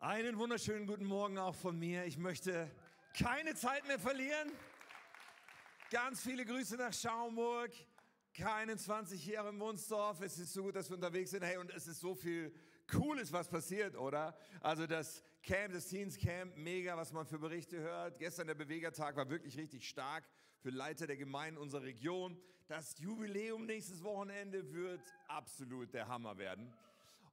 Einen wunderschönen guten Morgen auch von mir. Ich möchte keine Zeit mehr verlieren. Ganz viele Grüße nach Schaumburg. Keinen 20 Jahre in Wunsdorf. Es ist so gut, dass wir unterwegs sind. Hey, und es ist so viel Cooles, was passiert, oder? Also das Camp, das Teens Camp, mega, was man für Berichte hört. Gestern der Bewegertag war wirklich richtig stark für Leiter der Gemeinden unserer Region. Das Jubiläum nächstes Wochenende wird absolut der Hammer werden.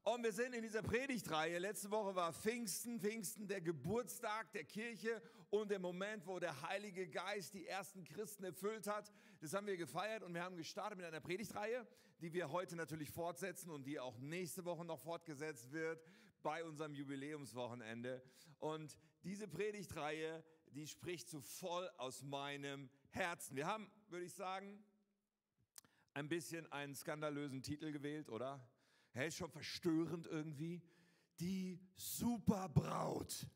Und wir sind in dieser Predigtreihe. Letzte Woche war Pfingsten, Pfingsten der Geburtstag der Kirche und der Moment, wo der Heilige Geist die ersten Christen erfüllt hat. Das haben wir gefeiert und wir haben gestartet mit einer Predigtreihe, die wir heute natürlich fortsetzen und die auch nächste Woche noch fortgesetzt wird bei unserem Jubiläumswochenende. Und diese Predigtreihe, die spricht so voll aus meinem Herzen. Wir haben, würde ich sagen, ein bisschen einen skandalösen Titel gewählt, oder? Hey, ist schon verstörend irgendwie. Die Superbraut.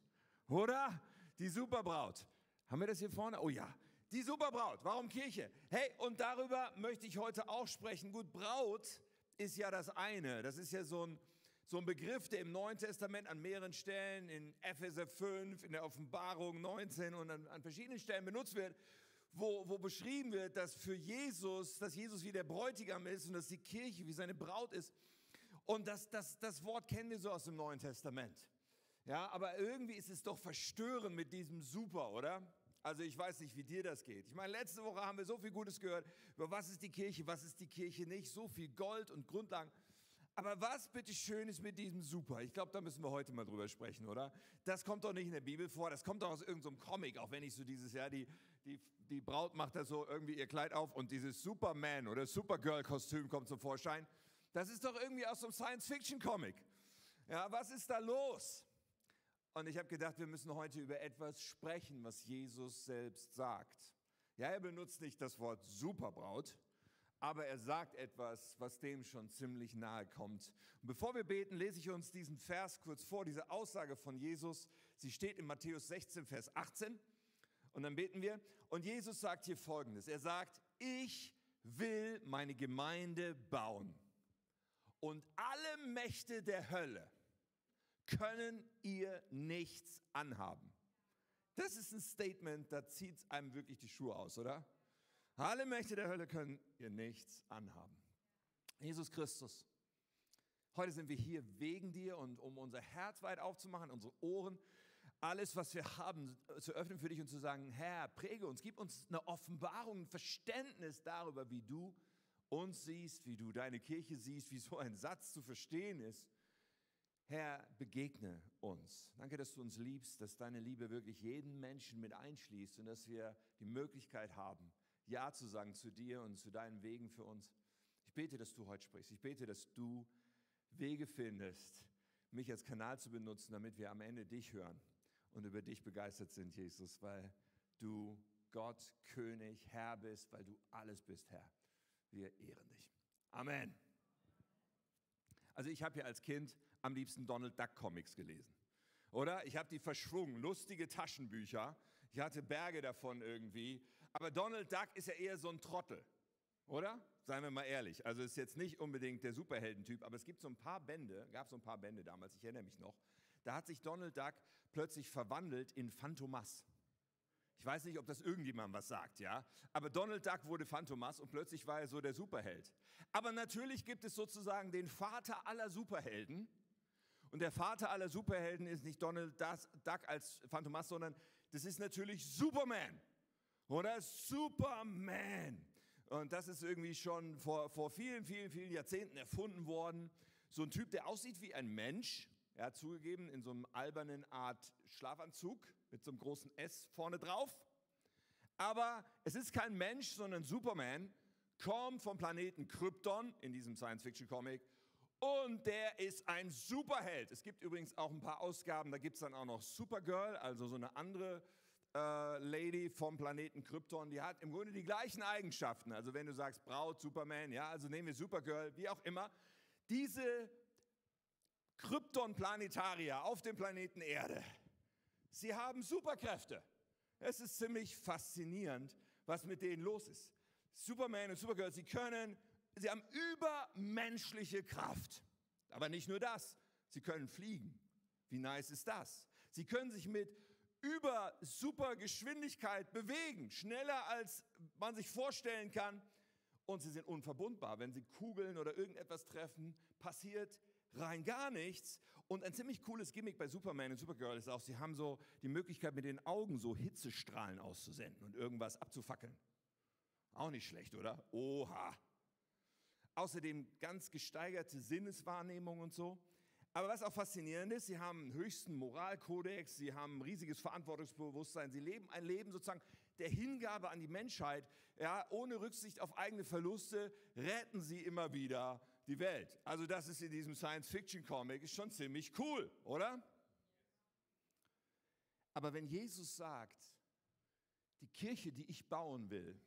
Oder? Die Superbraut. Haben wir das hier vorne? Oh ja. Die Superbraut. Warum Kirche? Hey, und darüber möchte ich heute auch sprechen. Gut, Braut ist ja das eine. Das ist ja so ein, so ein Begriff, der im Neuen Testament an mehreren Stellen, in Epheser 5, in der Offenbarung 19 und an, an verschiedenen Stellen benutzt wird, wo, wo beschrieben wird, dass für Jesus, dass Jesus wie der Bräutigam ist und dass die Kirche wie seine Braut ist. Und das, das, das Wort kennen wir so aus dem Neuen Testament. Ja, aber irgendwie ist es doch verstörend mit diesem Super, oder? Also ich weiß nicht, wie dir das geht. Ich meine, letzte Woche haben wir so viel Gutes gehört über was ist die Kirche, was ist die Kirche nicht, so viel Gold und Grundlagen. Aber was bitte schön ist mit diesem Super? Ich glaube, da müssen wir heute mal drüber sprechen, oder? Das kommt doch nicht in der Bibel vor, das kommt doch aus irgendeinem Comic, auch wenn ich so dieses Jahr, die, die, die Braut macht da so irgendwie ihr Kleid auf und dieses Superman oder Supergirl-Kostüm kommt zum Vorschein. Das ist doch irgendwie aus so einem Science-Fiction-Comic. Ja, was ist da los? Und ich habe gedacht, wir müssen heute über etwas sprechen, was Jesus selbst sagt. Ja, er benutzt nicht das Wort Superbraut, aber er sagt etwas, was dem schon ziemlich nahe kommt. Und bevor wir beten, lese ich uns diesen Vers kurz vor, diese Aussage von Jesus. Sie steht in Matthäus 16, Vers 18. Und dann beten wir. Und Jesus sagt hier Folgendes. Er sagt, ich will meine Gemeinde bauen und alle Mächte der Hölle können ihr nichts anhaben. Das ist ein Statement, da zieht es einem wirklich die Schuhe aus, oder? Alle Mächte der Hölle können ihr nichts anhaben. Jesus Christus, heute sind wir hier wegen dir und um unser Herz weit aufzumachen, unsere Ohren, alles, was wir haben, zu öffnen für dich und zu sagen, Herr, präge uns, gib uns eine Offenbarung, ein Verständnis darüber, wie du uns siehst, wie du deine Kirche siehst, wie so ein Satz zu verstehen ist. Herr, begegne uns. Danke, dass du uns liebst, dass deine Liebe wirklich jeden Menschen mit einschließt und dass wir die Möglichkeit haben, Ja zu sagen zu dir und zu deinen Wegen für uns. Ich bete, dass du heute sprichst. Ich bete, dass du Wege findest, mich als Kanal zu benutzen, damit wir am Ende dich hören und über dich begeistert sind, Jesus, weil du Gott, König, Herr bist, weil du alles bist, Herr. Wir ehren dich. Amen. Also ich habe ja als Kind am liebsten Donald Duck Comics gelesen. Oder? Ich habe die verschwungen, lustige Taschenbücher. Ich hatte Berge davon irgendwie. Aber Donald Duck ist ja eher so ein Trottel. Oder? Seien wir mal ehrlich. Also ist jetzt nicht unbedingt der Superheldentyp, aber es gibt so ein paar Bände, gab so ein paar Bände damals, ich erinnere mich noch. Da hat sich Donald Duck plötzlich verwandelt in Phantomas. Ich weiß nicht, ob das irgendjemand was sagt, ja. Aber Donald Duck wurde Phantomas und plötzlich war er so der Superheld. Aber natürlich gibt es sozusagen den Vater aller Superhelden. Und der Vater aller Superhelden ist nicht Donald Duck als Phantomas, sondern das ist natürlich Superman. Oder Superman. Und das ist irgendwie schon vor, vor vielen, vielen, vielen Jahrzehnten erfunden worden. So ein Typ, der aussieht wie ein Mensch. Er hat zugegeben, in so einem albernen Art Schlafanzug mit so einem großen S vorne drauf. Aber es ist kein Mensch, sondern Superman, kommt vom Planeten Krypton in diesem Science-Fiction-Comic und der ist ein Superheld. Es gibt übrigens auch ein paar Ausgaben, da gibt es dann auch noch Supergirl, also so eine andere äh, Lady vom Planeten Krypton, die hat im Grunde die gleichen Eigenschaften. Also wenn du sagst Braut, Superman, ja, also nehmen wir Supergirl, wie auch immer. Diese Krypton-Planetarier auf dem Planeten Erde, Sie haben Superkräfte. Es ist ziemlich faszinierend, was mit denen los ist. Superman und Supergirl, sie können, sie haben übermenschliche Kraft. Aber nicht nur das, sie können fliegen. Wie nice ist das? Sie können sich mit über super Geschwindigkeit bewegen, schneller als man sich vorstellen kann. Und sie sind unverwundbar. Wenn sie Kugeln oder irgendetwas treffen, passiert rein gar nichts. Und ein ziemlich cooles Gimmick bei Superman und Supergirl ist auch, sie haben so die Möglichkeit, mit den Augen so Hitzestrahlen auszusenden und irgendwas abzufackeln. Auch nicht schlecht, oder? Oha. Außerdem ganz gesteigerte Sinneswahrnehmung und so. Aber was auch faszinierend ist, sie haben einen höchsten Moralkodex, sie haben ein riesiges Verantwortungsbewusstsein, sie leben ein Leben sozusagen der Hingabe an die Menschheit. Ja, ohne Rücksicht auf eigene Verluste retten sie immer wieder die Welt. Also das ist in diesem Science-Fiction-Comic schon ziemlich cool, oder? Aber wenn Jesus sagt, die Kirche, die ich bauen will,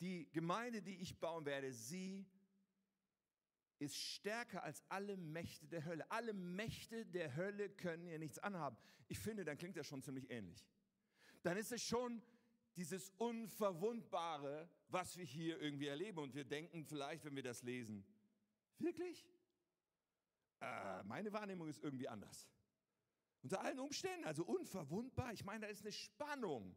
die Gemeinde, die ich bauen werde, sie ist stärker als alle Mächte der Hölle. Alle Mächte der Hölle können ihr nichts anhaben. Ich finde, dann klingt das schon ziemlich ähnlich. Dann ist es schon dieses Unverwundbare, was wir hier irgendwie erleben. Und wir denken vielleicht, wenn wir das lesen, wirklich? Äh, meine Wahrnehmung ist irgendwie anders. Unter allen Umständen, also unverwundbar. Ich meine, da ist eine Spannung.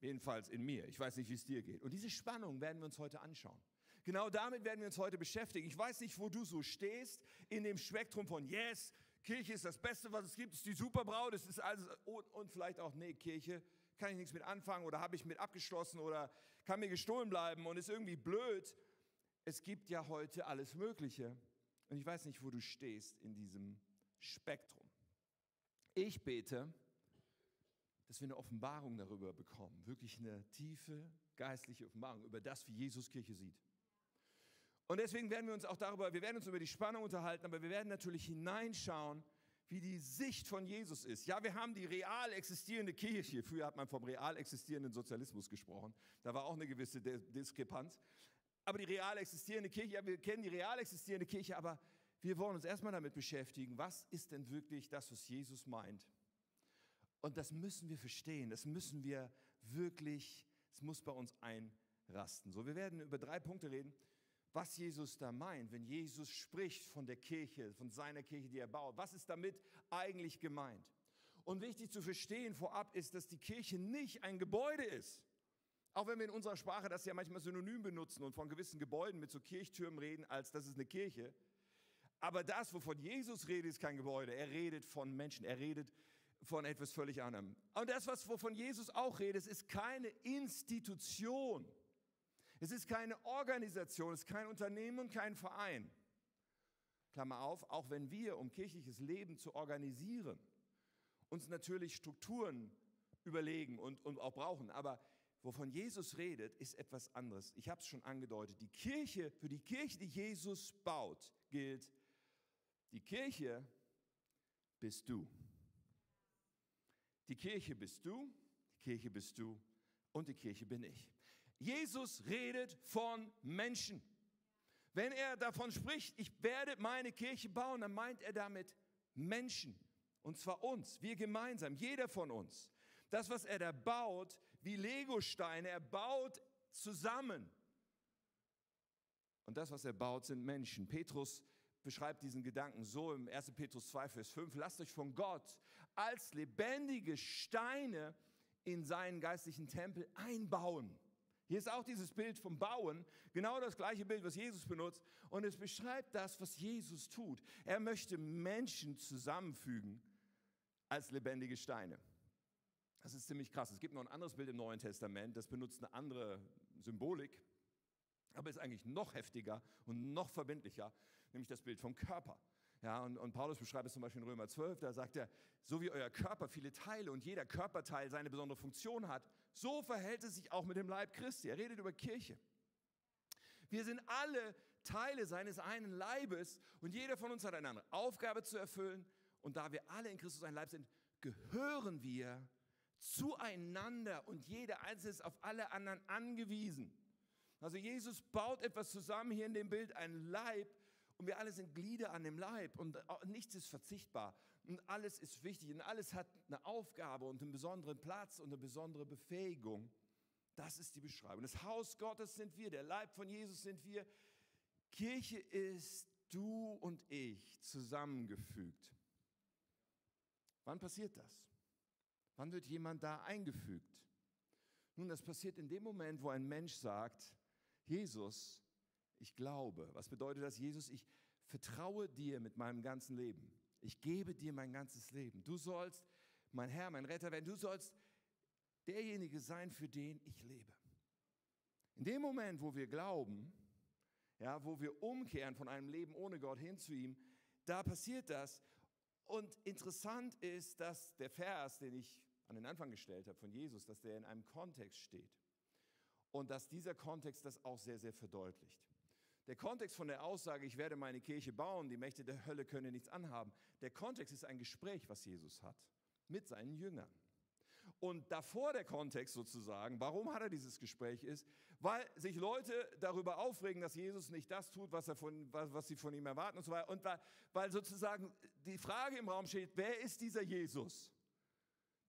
Jedenfalls in mir. Ich weiß nicht, wie es dir geht. Und diese Spannung werden wir uns heute anschauen. Genau damit werden wir uns heute beschäftigen. Ich weiß nicht, wo du so stehst in dem Spektrum von Yes, Kirche ist das Beste, was es gibt, ist die Superbraut, es ist alles und, und vielleicht auch, nee, Kirche kann ich nichts mit anfangen oder habe ich mit abgeschlossen oder kann mir gestohlen bleiben und ist irgendwie blöd. Es gibt ja heute alles Mögliche und ich weiß nicht, wo du stehst in diesem Spektrum. Ich bete, dass wir eine Offenbarung darüber bekommen, wirklich eine tiefe geistliche Offenbarung über das, wie Jesus Kirche sieht. Und deswegen werden wir uns auch darüber, wir werden uns über die Spannung unterhalten, aber wir werden natürlich hineinschauen, wie die Sicht von Jesus ist. Ja, wir haben die real existierende Kirche. Früher hat man vom real existierenden Sozialismus gesprochen. Da war auch eine gewisse Diskrepanz. Aber die real existierende Kirche, ja, wir kennen die real existierende Kirche, aber wir wollen uns erstmal damit beschäftigen, was ist denn wirklich das, was Jesus meint? Und das müssen wir verstehen, das müssen wir wirklich, es muss bei uns einrasten. So, wir werden über drei Punkte reden was Jesus da meint, wenn Jesus spricht von der Kirche, von seiner Kirche, die er baut. Was ist damit eigentlich gemeint? Und wichtig zu verstehen vorab ist, dass die Kirche nicht ein Gebäude ist. Auch wenn wir in unserer Sprache das ja manchmal synonym benutzen und von gewissen Gebäuden mit so Kirchtürmen reden, als das ist eine Kirche. Aber das, wovon Jesus redet, ist kein Gebäude. Er redet von Menschen. Er redet von etwas völlig anderem. Und das, was wovon Jesus auch redet, ist keine Institution. Es ist keine Organisation, es ist kein Unternehmen und kein Verein. Klammer auf, auch wenn wir, um kirchliches Leben zu organisieren, uns natürlich Strukturen überlegen und, und auch brauchen, aber wovon Jesus redet, ist etwas anderes. Ich habe es schon angedeutet. Die Kirche, für die Kirche, die Jesus baut, gilt, die Kirche bist du. Die Kirche bist du, die Kirche bist du und die Kirche bin ich. Jesus redet von Menschen. Wenn er davon spricht, ich werde meine Kirche bauen, dann meint er damit Menschen. Und zwar uns, wir gemeinsam, jeder von uns. Das, was er da baut, wie Legosteine, er baut zusammen. Und das, was er baut, sind Menschen. Petrus beschreibt diesen Gedanken so im 1. Petrus 2, Vers 5. Lasst euch von Gott als lebendige Steine in seinen geistlichen Tempel einbauen. Hier ist auch dieses Bild vom Bauen, genau das gleiche Bild, was Jesus benutzt. Und es beschreibt das, was Jesus tut. Er möchte Menschen zusammenfügen als lebendige Steine. Das ist ziemlich krass. Es gibt noch ein anderes Bild im Neuen Testament, das benutzt eine andere Symbolik, aber ist eigentlich noch heftiger und noch verbindlicher, nämlich das Bild vom Körper. Ja, und, und Paulus beschreibt es zum Beispiel in Römer 12, da sagt er, so wie euer Körper viele Teile und jeder Körperteil seine besondere Funktion hat, so verhält es sich auch mit dem Leib Christi. Er redet über Kirche. Wir sind alle Teile seines einen Leibes und jeder von uns hat eine andere Aufgabe zu erfüllen. Und da wir alle in Christus ein Leib sind, gehören wir zueinander und jeder Einzelne ist auf alle anderen angewiesen. Also Jesus baut etwas zusammen hier in dem Bild, ein Leib, und wir alle sind Glieder an dem Leib und nichts ist verzichtbar und alles ist wichtig und alles hat eine Aufgabe und einen besonderen Platz und eine besondere Befähigung. Das ist die Beschreibung. Das Haus Gottes sind wir, der Leib von Jesus sind wir. Kirche ist du und ich zusammengefügt. Wann passiert das? Wann wird jemand da eingefügt? Nun, das passiert in dem Moment, wo ein Mensch sagt, Jesus, ich glaube. Was bedeutet das, Jesus? Ich vertraue dir mit meinem ganzen Leben. Ich gebe dir mein ganzes Leben. Du sollst mein Herr, mein Retter werden. Du sollst derjenige sein, für den ich lebe. In dem Moment, wo wir glauben, ja, wo wir umkehren von einem Leben ohne Gott hin zu ihm, da passiert das. Und interessant ist, dass der Vers, den ich an den Anfang gestellt habe von Jesus, dass der in einem Kontext steht. Und dass dieser Kontext das auch sehr, sehr verdeutlicht. Der Kontext von der Aussage, ich werde meine Kirche bauen, die Mächte der Hölle können nichts anhaben, der Kontext ist ein Gespräch, was Jesus hat mit seinen Jüngern. Und davor der Kontext sozusagen, warum hat er dieses Gespräch ist, weil sich Leute darüber aufregen, dass Jesus nicht das tut, was, er von, was, was sie von ihm erwarten und so weiter. Und weil, weil sozusagen die Frage im Raum steht, wer ist dieser Jesus?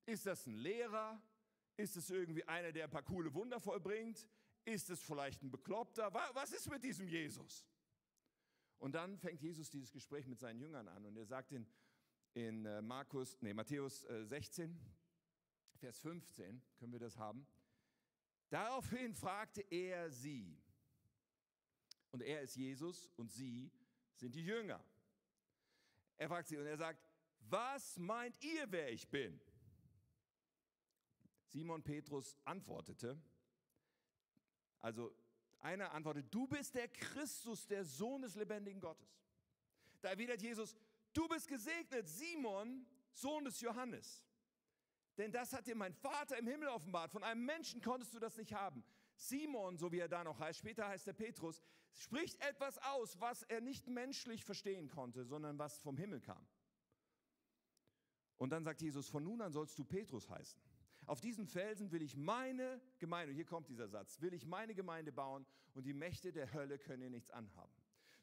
Ist das ein Lehrer? Ist es irgendwie einer, der ein paar coole Wunder vollbringt? Ist es vielleicht ein Bekloppter? Was ist mit diesem Jesus? Und dann fängt Jesus dieses Gespräch mit seinen Jüngern an und er sagt in, in äh, Markus, nee, Matthäus 16, äh, Vers 15, können wir das haben? Daraufhin fragte er sie. Und er ist Jesus und sie sind die Jünger. Er fragt sie und er sagt, was meint ihr, wer ich bin? Simon Petrus antwortete, also einer antwortet, du bist der Christus, der Sohn des lebendigen Gottes. Da erwidert Jesus, du bist gesegnet, Simon, Sohn des Johannes. Denn das hat dir mein Vater im Himmel offenbart. Von einem Menschen konntest du das nicht haben. Simon, so wie er da noch heißt, später heißt er Petrus, spricht etwas aus, was er nicht menschlich verstehen konnte, sondern was vom Himmel kam. Und dann sagt Jesus, von nun an sollst du Petrus heißen. Auf diesen Felsen will ich meine Gemeinde, hier kommt dieser Satz, will ich meine Gemeinde bauen und die Mächte der Hölle können ihr nichts anhaben.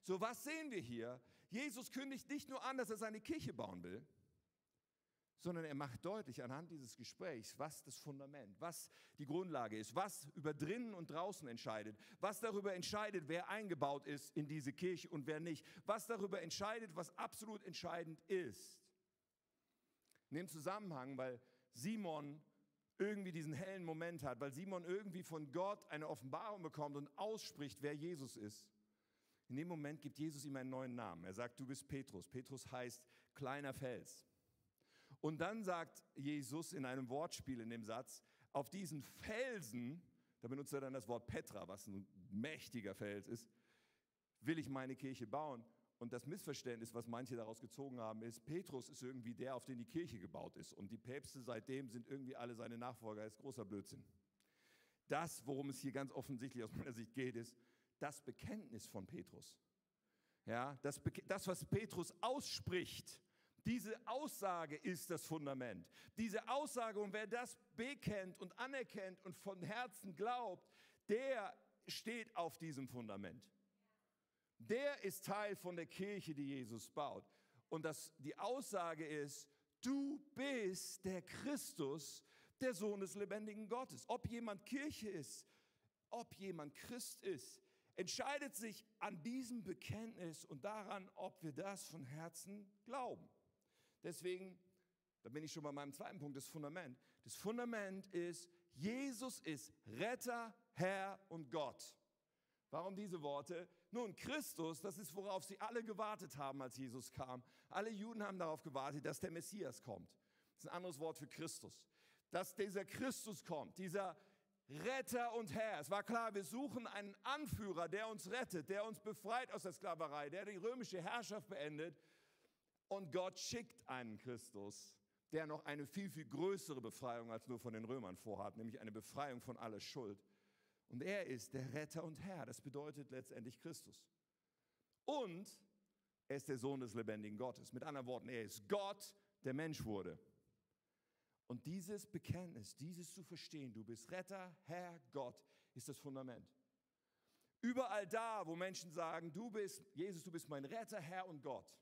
So, was sehen wir hier? Jesus kündigt nicht nur an, dass er seine Kirche bauen will, sondern er macht deutlich anhand dieses Gesprächs, was das Fundament, was die Grundlage ist, was über drinnen und draußen entscheidet, was darüber entscheidet, wer eingebaut ist in diese Kirche und wer nicht, was darüber entscheidet, was absolut entscheidend ist. In dem Zusammenhang, weil Simon irgendwie diesen hellen Moment hat, weil Simon irgendwie von Gott eine Offenbarung bekommt und ausspricht, wer Jesus ist. In dem Moment gibt Jesus ihm einen neuen Namen. Er sagt, du bist Petrus. Petrus heißt kleiner Fels. Und dann sagt Jesus in einem Wortspiel in dem Satz, auf diesen Felsen, da benutzt er dann das Wort Petra, was ein mächtiger Fels ist, will ich meine Kirche bauen. Und das Missverständnis, was manche daraus gezogen haben, ist, Petrus ist irgendwie der, auf den die Kirche gebaut ist. Und die Päpste seitdem sind irgendwie alle seine Nachfolger. Das ist großer Blödsinn. Das, worum es hier ganz offensichtlich aus meiner Sicht geht, ist das Bekenntnis von Petrus. Ja, das, das, was Petrus ausspricht, diese Aussage ist das Fundament. Diese Aussage, und wer das bekennt und anerkennt und von Herzen glaubt, der steht auf diesem Fundament. Der ist Teil von der Kirche, die Jesus baut. Und das, die Aussage ist, du bist der Christus, der Sohn des lebendigen Gottes. Ob jemand Kirche ist, ob jemand Christ ist, entscheidet sich an diesem Bekenntnis und daran, ob wir das von Herzen glauben. Deswegen, da bin ich schon bei meinem zweiten Punkt, das Fundament. Das Fundament ist, Jesus ist Retter, Herr und Gott. Warum diese Worte? Nun, Christus, das ist, worauf sie alle gewartet haben, als Jesus kam. Alle Juden haben darauf gewartet, dass der Messias kommt. Das ist ein anderes Wort für Christus. Dass dieser Christus kommt, dieser Retter und Herr. Es war klar, wir suchen einen Anführer, der uns rettet, der uns befreit aus der Sklaverei, der die römische Herrschaft beendet. Und Gott schickt einen Christus, der noch eine viel, viel größere Befreiung als nur von den Römern vorhat, nämlich eine Befreiung von aller Schuld. Und er ist der Retter und Herr. Das bedeutet letztendlich Christus. Und er ist der Sohn des lebendigen Gottes. Mit anderen Worten, er ist Gott, der Mensch wurde. Und dieses Bekenntnis, dieses zu verstehen, du bist Retter, Herr, Gott, ist das Fundament. Überall da, wo Menschen sagen, du bist, Jesus, du bist mein Retter, Herr und Gott,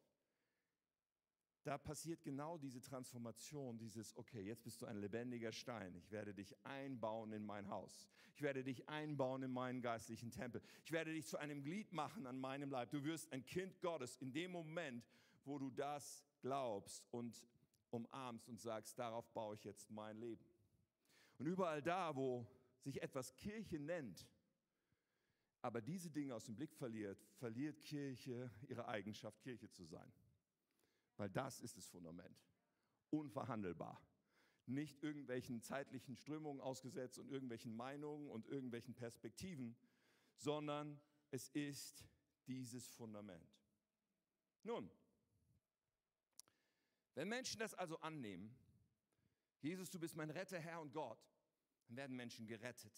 da passiert genau diese Transformation, dieses, okay, jetzt bist du ein lebendiger Stein. Ich werde dich einbauen in mein Haus. Ich werde dich einbauen in meinen geistlichen Tempel. Ich werde dich zu einem Glied machen an meinem Leib. Du wirst ein Kind Gottes in dem Moment, wo du das glaubst und, umarmst und sagst, darauf baue ich jetzt mein Leben. Und überall da, wo sich etwas Kirche nennt, aber diese Dinge aus dem Blick verliert, verliert Kirche ihre Eigenschaft, Kirche zu sein. Weil das ist das Fundament. Unverhandelbar. Nicht irgendwelchen zeitlichen Strömungen ausgesetzt und irgendwelchen Meinungen und irgendwelchen Perspektiven, sondern es ist dieses Fundament. Nun, wenn Menschen das also annehmen, Jesus, du bist mein Retter, Herr und Gott, dann werden Menschen gerettet.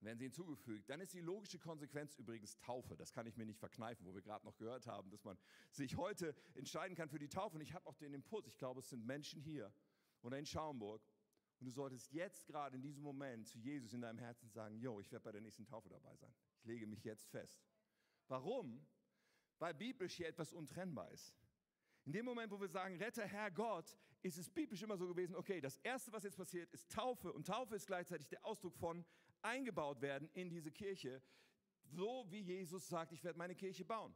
Werden sie hinzugefügt. Dann ist die logische Konsequenz übrigens Taufe. Das kann ich mir nicht verkneifen, wo wir gerade noch gehört haben, dass man sich heute entscheiden kann für die Taufe. Und ich habe auch den Impuls, ich glaube, es sind Menschen hier oder in Schaumburg. Und du solltest jetzt gerade in diesem Moment zu Jesus in deinem Herzen sagen, Jo, ich werde bei der nächsten Taufe dabei sein. Ich lege mich jetzt fest. Warum? Weil biblisch hier etwas untrennbar ist. In dem Moment, wo wir sagen, Retter Herr Gott, ist es biblisch immer so gewesen, okay, das Erste, was jetzt passiert, ist Taufe. Und Taufe ist gleichzeitig der Ausdruck von eingebaut werden in diese Kirche, so wie Jesus sagt, ich werde meine Kirche bauen.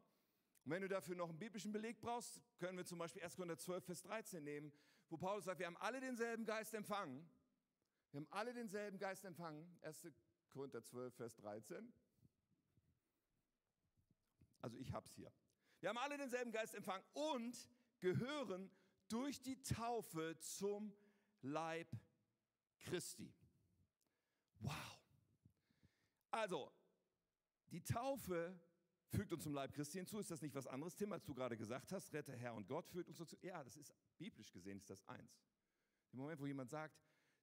Und wenn du dafür noch einen biblischen Beleg brauchst, können wir zum Beispiel 1. Korinther 12, Vers 13 nehmen, wo Paulus sagt, wir haben alle denselben Geist empfangen. Wir haben alle denselben Geist empfangen. 1. Korinther 12, Vers 13. Also ich hab's hier. Wir haben alle denselben Geist empfangen und gehören durch die Taufe zum Leib Christi. Wow. Also, die Taufe fügt uns zum Leib Christi hinzu. Ist das nicht was anderes, Tim, als du gerade gesagt hast? Rette Herr und Gott führt uns dazu. Ja, das ist biblisch gesehen, ist das eins. Im Moment, wo jemand sagt,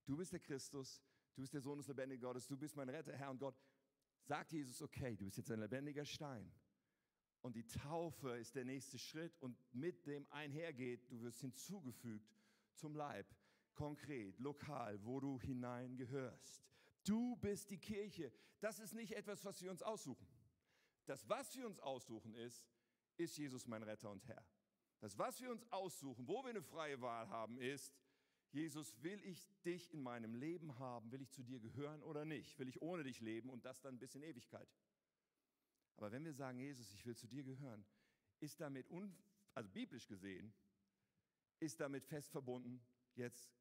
du bist der Christus, du bist der Sohn des lebendigen Gottes, du bist mein Retter, Herr und Gott, sagt Jesus, okay, du bist jetzt ein lebendiger Stein. Und die Taufe ist der nächste Schritt und mit dem einhergeht, du wirst hinzugefügt zum Leib, konkret, lokal, wo du hineingehörst. Du bist die Kirche. Das ist nicht etwas, was wir uns aussuchen. Das, was wir uns aussuchen, ist, ist Jesus mein Retter und Herr. Das, was wir uns aussuchen, wo wir eine freie Wahl haben, ist, Jesus, will ich dich in meinem Leben haben? Will ich zu dir gehören oder nicht? Will ich ohne dich leben und das dann bis in Ewigkeit? Aber wenn wir sagen, Jesus, ich will zu dir gehören, ist damit, un, also biblisch gesehen, ist damit fest verbunden, jetzt,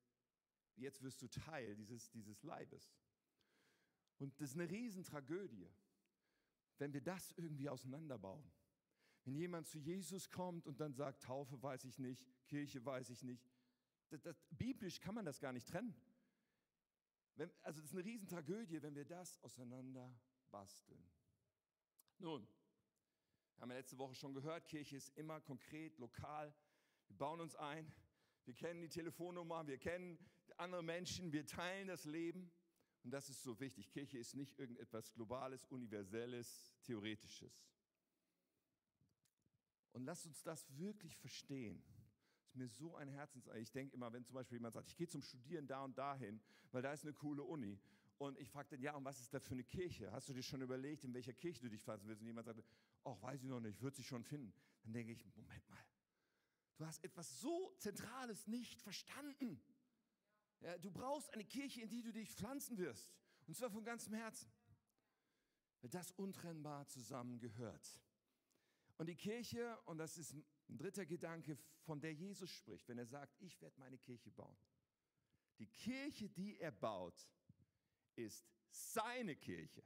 jetzt wirst du Teil dieses, dieses Leibes. Und das ist eine Riesentragödie, wenn wir das irgendwie auseinanderbauen. Wenn jemand zu Jesus kommt und dann sagt, Taufe weiß ich nicht, Kirche weiß ich nicht, das, das, biblisch kann man das gar nicht trennen. Wenn, also das ist eine Riesentragödie, wenn wir das auseinander basteln. Nun, wir haben ja letzte Woche schon gehört, Kirche ist immer konkret, lokal. Wir bauen uns ein, wir kennen die Telefonnummer, wir kennen andere Menschen, wir teilen das Leben. Und das ist so wichtig. Kirche ist nicht irgendetwas Globales, Universelles, Theoretisches. Und lasst uns das wirklich verstehen. Das ist mir so ein Herzens. Ich denke immer, wenn zum Beispiel jemand sagt, ich gehe zum Studieren da und dahin, weil da ist eine coole Uni. Und ich frage dann, ja, und was ist da für eine Kirche? Hast du dir schon überlegt, in welcher Kirche du dich fassen willst? Und jemand sagt, ach, weiß ich noch nicht, wird sich schon finden. Dann denke ich, Moment mal, du hast etwas so Zentrales nicht verstanden. Ja, du brauchst eine Kirche, in die du dich pflanzen wirst. Und zwar von ganzem Herzen. Weil das untrennbar zusammengehört. Und die Kirche, und das ist ein dritter Gedanke, von der Jesus spricht, wenn er sagt, ich werde meine Kirche bauen. Die Kirche, die er baut, ist seine Kirche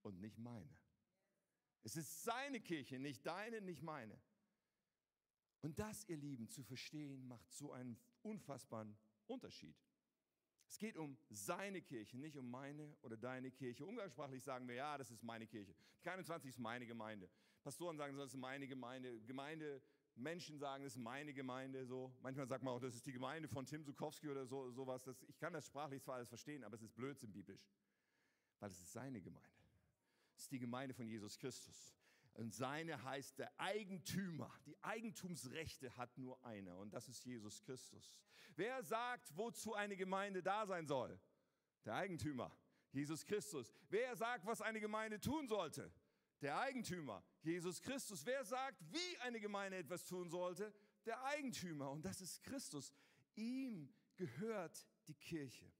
und nicht meine. Es ist seine Kirche, nicht deine, nicht meine. Und das, ihr Lieben, zu verstehen, macht so einen unfassbaren Unterschied. Es geht um seine Kirche, nicht um meine oder deine Kirche. Umgangssprachlich sagen wir, ja, das ist meine Kirche. Die 21 ist meine Gemeinde. Pastoren sagen, das ist meine Gemeinde. Gemeinde Menschen sagen, das ist meine Gemeinde. So. Manchmal sagt man auch, das ist die Gemeinde von Tim Sukowski oder so, sowas. Das, ich kann das sprachlich zwar alles verstehen, aber es ist Blödsinn biblisch. Weil es ist seine Gemeinde. Es ist die Gemeinde von Jesus Christus. Und seine heißt der Eigentümer. Die Eigentumsrechte hat nur einer und das ist Jesus Christus. Wer sagt, wozu eine Gemeinde da sein soll? Der Eigentümer, Jesus Christus. Wer sagt, was eine Gemeinde tun sollte? Der Eigentümer, Jesus Christus. Wer sagt, wie eine Gemeinde etwas tun sollte? Der Eigentümer. Und das ist Christus. Ihm gehört die Kirche.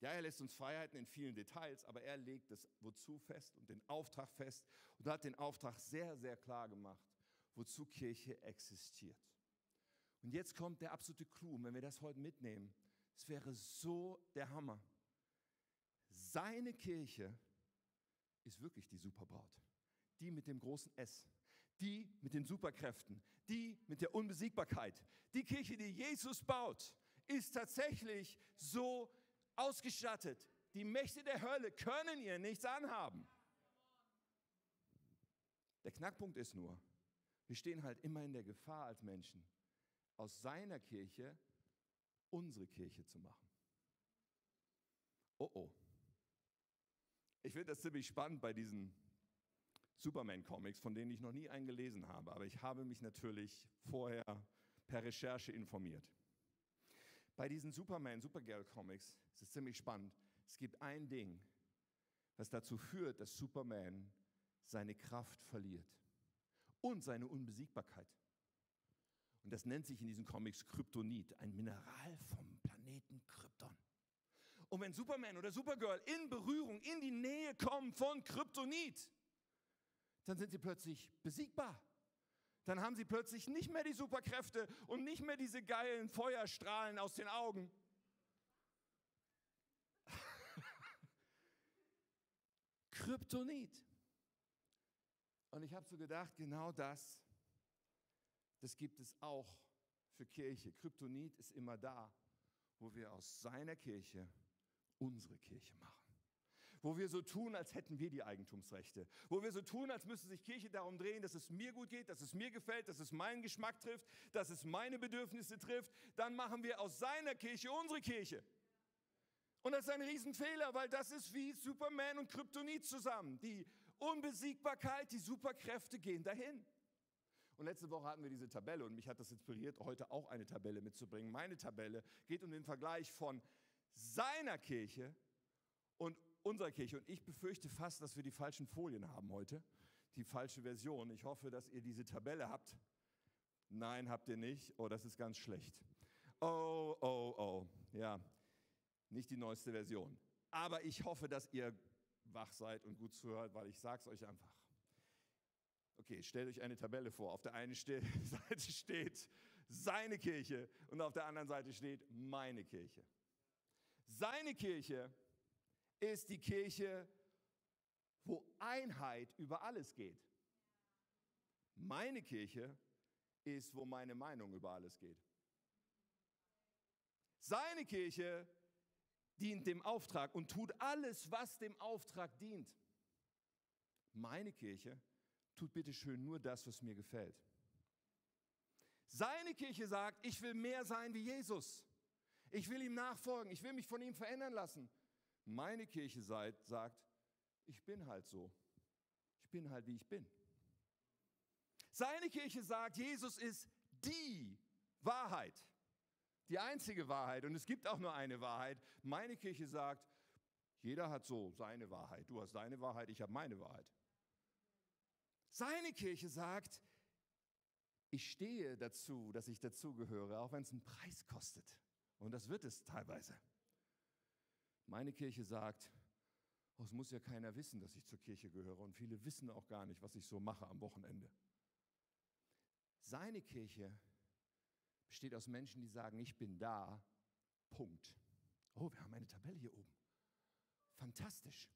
Ja, er lässt uns Freiheiten in vielen Details, aber er legt das Wozu fest und den Auftrag fest und hat den Auftrag sehr, sehr klar gemacht, wozu Kirche existiert. Und jetzt kommt der absolute Clou, wenn wir das heute mitnehmen. Es wäre so der Hammer. Seine Kirche ist wirklich die Superbraut. Die mit dem großen S. Die mit den Superkräften. Die mit der Unbesiegbarkeit. Die Kirche, die Jesus baut, ist tatsächlich so ausgestattet. Die Mächte der Hölle können ihr nichts anhaben. Der Knackpunkt ist nur, wir stehen halt immer in der Gefahr als Menschen, aus seiner Kirche unsere Kirche zu machen. Oh oh. Ich finde das ziemlich spannend bei diesen Superman-Comics, von denen ich noch nie einen gelesen habe, aber ich habe mich natürlich vorher per Recherche informiert. Bei diesen Superman, Supergirl-Comics ist es ziemlich spannend. Es gibt ein Ding, das dazu führt, dass Superman seine Kraft verliert und seine Unbesiegbarkeit. Und das nennt sich in diesen Comics Kryptonit, ein Mineral vom Planeten Krypton. Und wenn Superman oder Supergirl in Berührung, in die Nähe kommen von Kryptonit, dann sind sie plötzlich besiegbar. Dann haben sie plötzlich nicht mehr die Superkräfte und nicht mehr diese geilen Feuerstrahlen aus den Augen. Kryptonit. Und ich habe so gedacht, genau das, das gibt es auch für Kirche. Kryptonit ist immer da, wo wir aus seiner Kirche unsere Kirche machen. Wo wir so tun, als hätten wir die Eigentumsrechte. Wo wir so tun, als müsste sich Kirche darum drehen, dass es mir gut geht, dass es mir gefällt, dass es meinen Geschmack trifft, dass es meine Bedürfnisse trifft. Dann machen wir aus seiner Kirche unsere Kirche. Und das ist ein Riesenfehler, weil das ist wie Superman und Kryptonit zusammen. Die Unbesiegbarkeit, die Superkräfte gehen dahin. Und letzte Woche hatten wir diese Tabelle und mich hat das inspiriert, heute auch eine Tabelle mitzubringen. Meine Tabelle geht um den Vergleich von seiner Kirche und unserer Kirche. Und ich befürchte fast, dass wir die falschen Folien haben heute, die falsche Version. Ich hoffe, dass ihr diese Tabelle habt. Nein, habt ihr nicht. Oh, das ist ganz schlecht. Oh, oh, oh. Ja, nicht die neueste Version. Aber ich hoffe, dass ihr wach seid und gut zuhört, weil ich es euch einfach. Okay, stellt euch eine Tabelle vor. Auf der einen Seite steht seine Kirche und auf der anderen Seite steht meine Kirche. Seine Kirche ist die Kirche, wo Einheit über alles geht. Meine Kirche ist, wo meine Meinung über alles geht. Seine Kirche dient dem Auftrag und tut alles, was dem Auftrag dient. Meine Kirche tut bitte schön nur das, was mir gefällt. Seine Kirche sagt, ich will mehr sein wie Jesus. Ich will ihm nachfolgen. Ich will mich von ihm verändern lassen. Meine Kirche sagt, ich bin halt so. Ich bin halt, wie ich bin. Seine Kirche sagt, Jesus ist die Wahrheit. Die einzige Wahrheit. Und es gibt auch nur eine Wahrheit. Meine Kirche sagt, jeder hat so seine Wahrheit. Du hast deine Wahrheit, ich habe meine Wahrheit. Seine Kirche sagt, ich stehe dazu, dass ich dazugehöre, auch wenn es einen Preis kostet. Und das wird es teilweise. Meine Kirche sagt, oh, es muss ja keiner wissen, dass ich zur Kirche gehöre. Und viele wissen auch gar nicht, was ich so mache am Wochenende. Seine Kirche besteht aus Menschen, die sagen, ich bin da, Punkt. Oh, wir haben eine Tabelle hier oben. Fantastisch.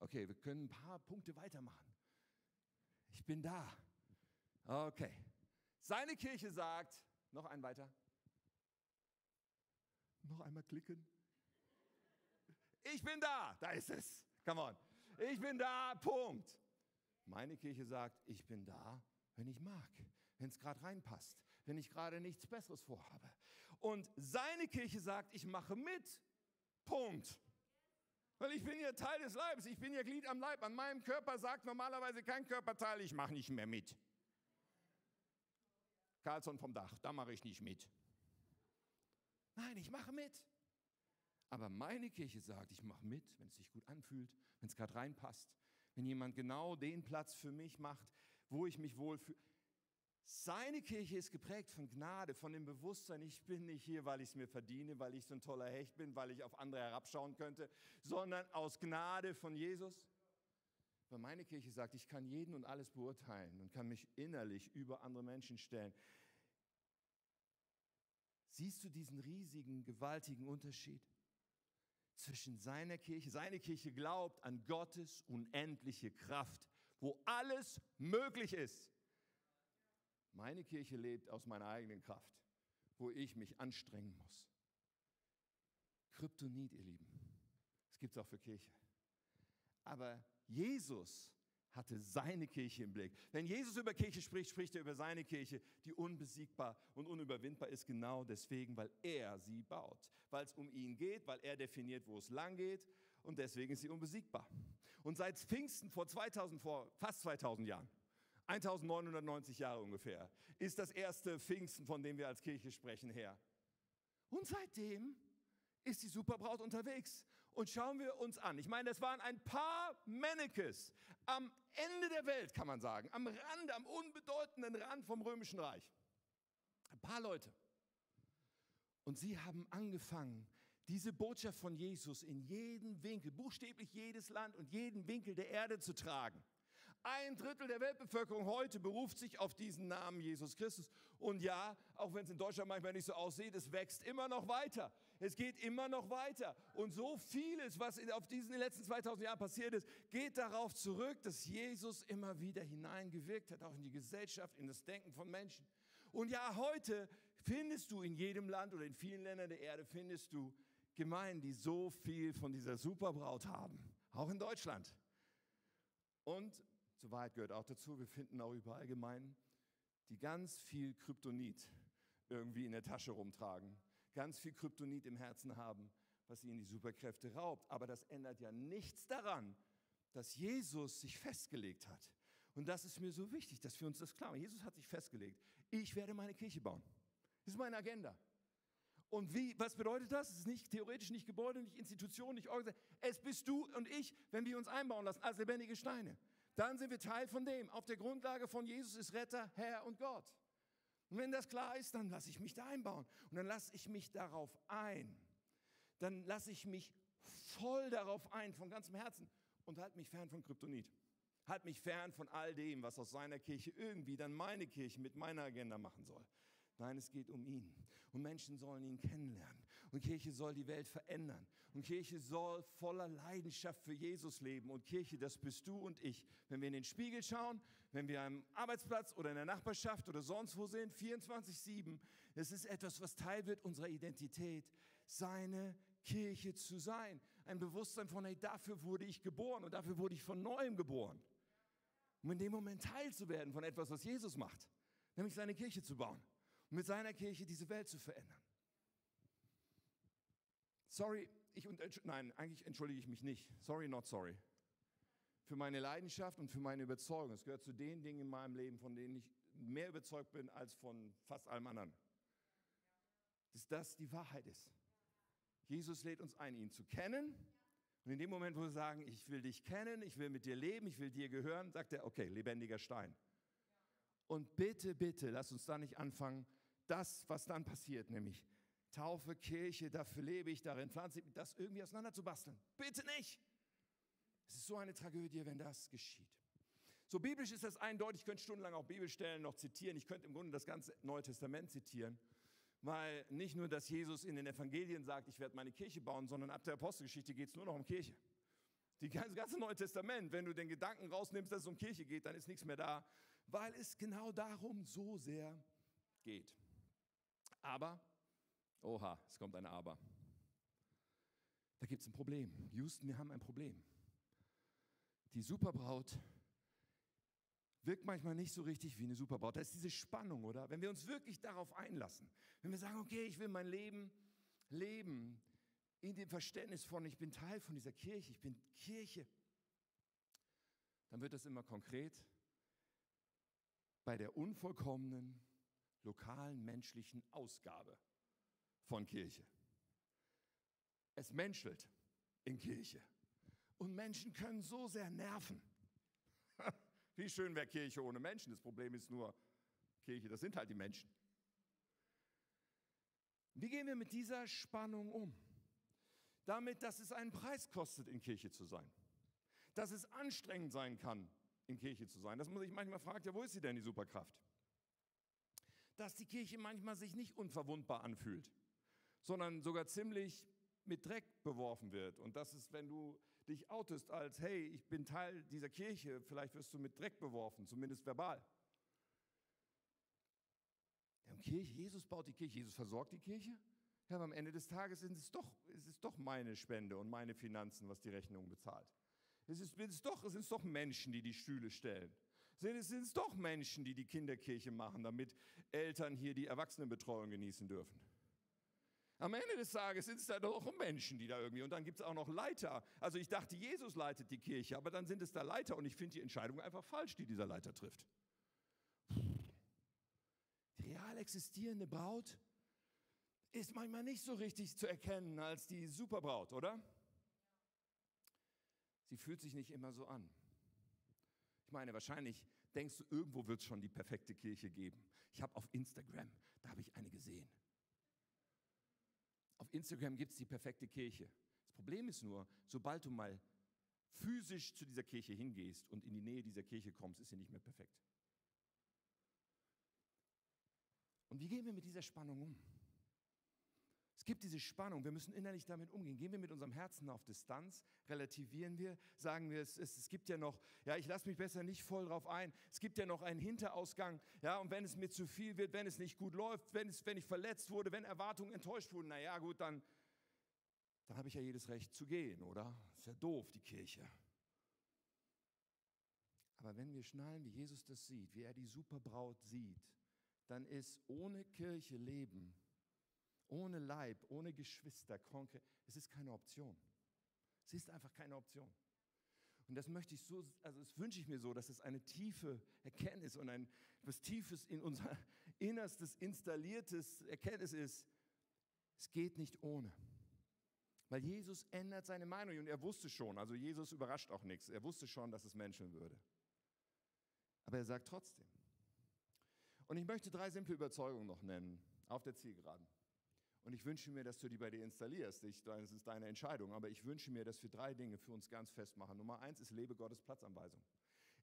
Okay, wir können ein paar Punkte weitermachen. Ich bin da. Okay. Seine Kirche sagt, noch ein weiter. Noch einmal klicken. Ich bin da. Da ist es. Come on. Ich bin da. Punkt. Meine Kirche sagt, ich bin da, wenn ich mag, wenn es gerade reinpasst, wenn ich gerade nichts Besseres vorhabe. Und seine Kirche sagt, ich mache mit. Punkt. Weil ich bin ja Teil des Leibes, ich bin ja Glied am Leib. An meinem Körper sagt normalerweise kein Körperteil, ich mache nicht mehr mit. Karlsson vom Dach, da mache ich nicht mit. Nein, ich mache mit. Aber meine Kirche sagt, ich mache mit, wenn es sich gut anfühlt, wenn es gerade reinpasst, wenn jemand genau den Platz für mich macht, wo ich mich wohlfühle. Seine Kirche ist geprägt von Gnade, von dem Bewusstsein, ich bin nicht hier, weil ich es mir verdiene, weil ich so ein toller Hecht bin, weil ich auf andere herabschauen könnte, sondern aus Gnade von Jesus. Weil meine Kirche sagt, ich kann jeden und alles beurteilen und kann mich innerlich über andere Menschen stellen. Siehst du diesen riesigen, gewaltigen Unterschied zwischen seiner Kirche? Seine Kirche glaubt an Gottes unendliche Kraft, wo alles möglich ist. Meine Kirche lebt aus meiner eigenen Kraft, wo ich mich anstrengen muss. Kryptonit, ihr Lieben. Das gibt es auch für Kirche. Aber Jesus hatte seine Kirche im Blick. Wenn Jesus über Kirche spricht, spricht er über seine Kirche, die unbesiegbar und unüberwindbar ist, genau deswegen, weil er sie baut. Weil es um ihn geht, weil er definiert, wo es lang geht und deswegen ist sie unbesiegbar. Und seit Pfingsten vor 2000, vor fast 2000 Jahren, 1990 Jahre ungefähr, ist das erste Pfingsten, von dem wir als Kirche sprechen, her. Und seitdem ist die Superbraut unterwegs. Und schauen wir uns an. Ich meine, das waren ein paar Mannekes am Ende der Welt, kann man sagen, am Rand, am unbedeutenden Rand vom Römischen Reich. Ein paar Leute. Und sie haben angefangen, diese Botschaft von Jesus in jeden Winkel, buchstäblich jedes Land und jeden Winkel der Erde zu tragen. Ein Drittel der Weltbevölkerung heute beruft sich auf diesen Namen Jesus Christus. Und ja, auch wenn es in Deutschland manchmal nicht so aussieht, es wächst immer noch weiter. Es geht immer noch weiter. Und so vieles, was auf diesen letzten 2000 Jahren passiert ist, geht darauf zurück, dass Jesus immer wieder hineingewirkt hat, auch in die Gesellschaft, in das Denken von Menschen. Und ja, heute findest du in jedem Land oder in vielen Ländern der Erde, findest du Gemeinden, die so viel von dieser Superbraut haben. Auch in Deutschland. Und zur Wahrheit gehört auch dazu, wir finden auch überall Gemeinden, die ganz viel Kryptonit irgendwie in der Tasche rumtragen, ganz viel Kryptonit im Herzen haben, was ihnen die Superkräfte raubt. Aber das ändert ja nichts daran, dass Jesus sich festgelegt hat. Und das ist mir so wichtig, dass wir uns das klar machen. Jesus hat sich festgelegt, ich werde meine Kirche bauen. Das ist meine Agenda. Und wie, was bedeutet das? Es ist nicht theoretisch, nicht Gebäude, nicht Institution, nicht Organisation. Es bist du und ich, wenn wir uns einbauen lassen als lebendige Steine dann sind wir Teil von dem. Auf der Grundlage von Jesus ist Retter, Herr und Gott. Und wenn das klar ist, dann lasse ich mich da einbauen. Und dann lasse ich mich darauf ein. Dann lasse ich mich voll darauf ein, von ganzem Herzen. Und halte mich fern von Kryptonit. Halt mich fern von all dem, was aus seiner Kirche irgendwie dann meine Kirche mit meiner Agenda machen soll. Nein, es geht um ihn. Und Menschen sollen ihn kennenlernen. Und Kirche soll die Welt verändern. Und Kirche soll voller Leidenschaft für Jesus leben. Und Kirche, das bist du und ich. Wenn wir in den Spiegel schauen, wenn wir am Arbeitsplatz oder in der Nachbarschaft oder sonst wo sind, 24-7, es ist etwas, was Teil wird unserer Identität, seine Kirche zu sein. Ein Bewusstsein von, hey, dafür wurde ich geboren und dafür wurde ich von neuem geboren. Um in dem Moment Teil zu werden von etwas, was Jesus macht, nämlich seine Kirche zu bauen und mit seiner Kirche diese Welt zu verändern. Sorry, ich nein, eigentlich entschuldige ich mich nicht. Sorry, not sorry. Für meine Leidenschaft und für meine Überzeugung. Es gehört zu den Dingen in meinem Leben, von denen ich mehr überzeugt bin als von fast allem anderen. Dass das die Wahrheit ist. Jesus lädt uns ein, ihn zu kennen. Und in dem Moment, wo wir sagen, ich will dich kennen, ich will mit dir leben, ich will dir gehören, sagt er, okay, lebendiger Stein. Und bitte, bitte, lass uns da nicht anfangen, das, was dann passiert, nämlich Taufe, Kirche, dafür lebe ich, darin pflanze ich, das irgendwie auseinander zu basteln. Bitte nicht! Es ist so eine Tragödie, wenn das geschieht. So biblisch ist das eindeutig. Ich könnte stundenlang auch Bibelstellen noch zitieren. Ich könnte im Grunde das ganze Neue Testament zitieren. Weil nicht nur, dass Jesus in den Evangelien sagt, ich werde meine Kirche bauen, sondern ab der Apostelgeschichte geht es nur noch um Kirche. Das ganze, ganze Neue Testament, wenn du den Gedanken rausnimmst, dass es um Kirche geht, dann ist nichts mehr da, weil es genau darum so sehr geht. Aber Oha, es kommt ein Aber. Da gibt es ein Problem. Houston, wir haben ein Problem. Die Superbraut wirkt manchmal nicht so richtig wie eine Superbraut. Da ist diese Spannung, oder? Wenn wir uns wirklich darauf einlassen, wenn wir sagen, okay, ich will mein Leben leben in dem Verständnis von, ich bin Teil von dieser Kirche, ich bin Kirche, dann wird das immer konkret bei der unvollkommenen lokalen menschlichen Ausgabe von Kirche. Es menschelt in Kirche. Und Menschen können so sehr nerven. Wie schön wäre Kirche ohne Menschen. Das Problem ist nur, Kirche, das sind halt die Menschen. Wie gehen wir mit dieser Spannung um? Damit, dass es einen Preis kostet, in Kirche zu sein. Dass es anstrengend sein kann, in Kirche zu sein. Dass man sich manchmal fragt, ja, wo ist sie denn, die Superkraft? dass die Kirche manchmal sich nicht unverwundbar anfühlt, sondern sogar ziemlich mit Dreck beworfen wird. Und das ist, wenn du dich outest als, hey, ich bin Teil dieser Kirche, vielleicht wirst du mit Dreck beworfen, zumindest verbal. Kirche, Jesus baut die Kirche, Jesus versorgt die Kirche. Ja, aber am Ende des Tages ist es doch, ist es doch meine Spende und meine Finanzen, was die Rechnung bezahlt. Es ist, es ist doch, es sind doch Menschen, die die Stühle stellen. Es sind es doch Menschen, die die Kinderkirche machen, damit Eltern hier die Erwachsenenbetreuung genießen dürfen. Am Ende des Tages sind es da doch Menschen, die da irgendwie, und dann gibt es auch noch Leiter. Also ich dachte, Jesus leitet die Kirche, aber dann sind es da Leiter und ich finde die Entscheidung einfach falsch, die dieser Leiter trifft. Die real existierende Braut ist manchmal nicht so richtig zu erkennen als die Superbraut, oder? Sie fühlt sich nicht immer so an. Ich meine, wahrscheinlich denkst du, irgendwo wird es schon die perfekte Kirche geben. Ich habe auf Instagram, da habe ich eine gesehen. Auf Instagram gibt es die perfekte Kirche. Das Problem ist nur, sobald du mal physisch zu dieser Kirche hingehst und in die Nähe dieser Kirche kommst, ist sie nicht mehr perfekt. Und wie gehen wir mit dieser Spannung um? Es gibt diese Spannung, wir müssen innerlich damit umgehen. Gehen wir mit unserem Herzen auf Distanz, relativieren wir, sagen wir, es, es, es gibt ja noch, ja, ich lasse mich besser nicht voll drauf ein, es gibt ja noch einen Hinterausgang, ja, und wenn es mir zu viel wird, wenn es nicht gut läuft, wenn, es, wenn ich verletzt wurde, wenn Erwartungen enttäuscht wurden, naja, gut, dann, dann habe ich ja jedes Recht zu gehen, oder? Ist ja doof, die Kirche. Aber wenn wir schnallen, wie Jesus das sieht, wie er die Superbraut sieht, dann ist ohne Kirche leben ohne Leib, ohne Geschwister, konkret, es ist keine Option. Es ist einfach keine Option. Und das möchte ich so, also das wünsche ich mir so, dass es eine tiefe Erkenntnis und ein was Tiefes in unser Innerstes installiertes Erkenntnis ist. Es geht nicht ohne. Weil Jesus ändert seine Meinung und er wusste schon, also Jesus überrascht auch nichts, er wusste schon, dass es Menschen würde. Aber er sagt trotzdem. Und ich möchte drei simple Überzeugungen noch nennen auf der Zielgeraden. Und ich wünsche mir, dass du die bei dir installierst. Ich, das ist deine Entscheidung. Aber ich wünsche mir, dass wir drei Dinge für uns ganz festmachen. Nummer eins ist, lebe Gottes Platzanweisung.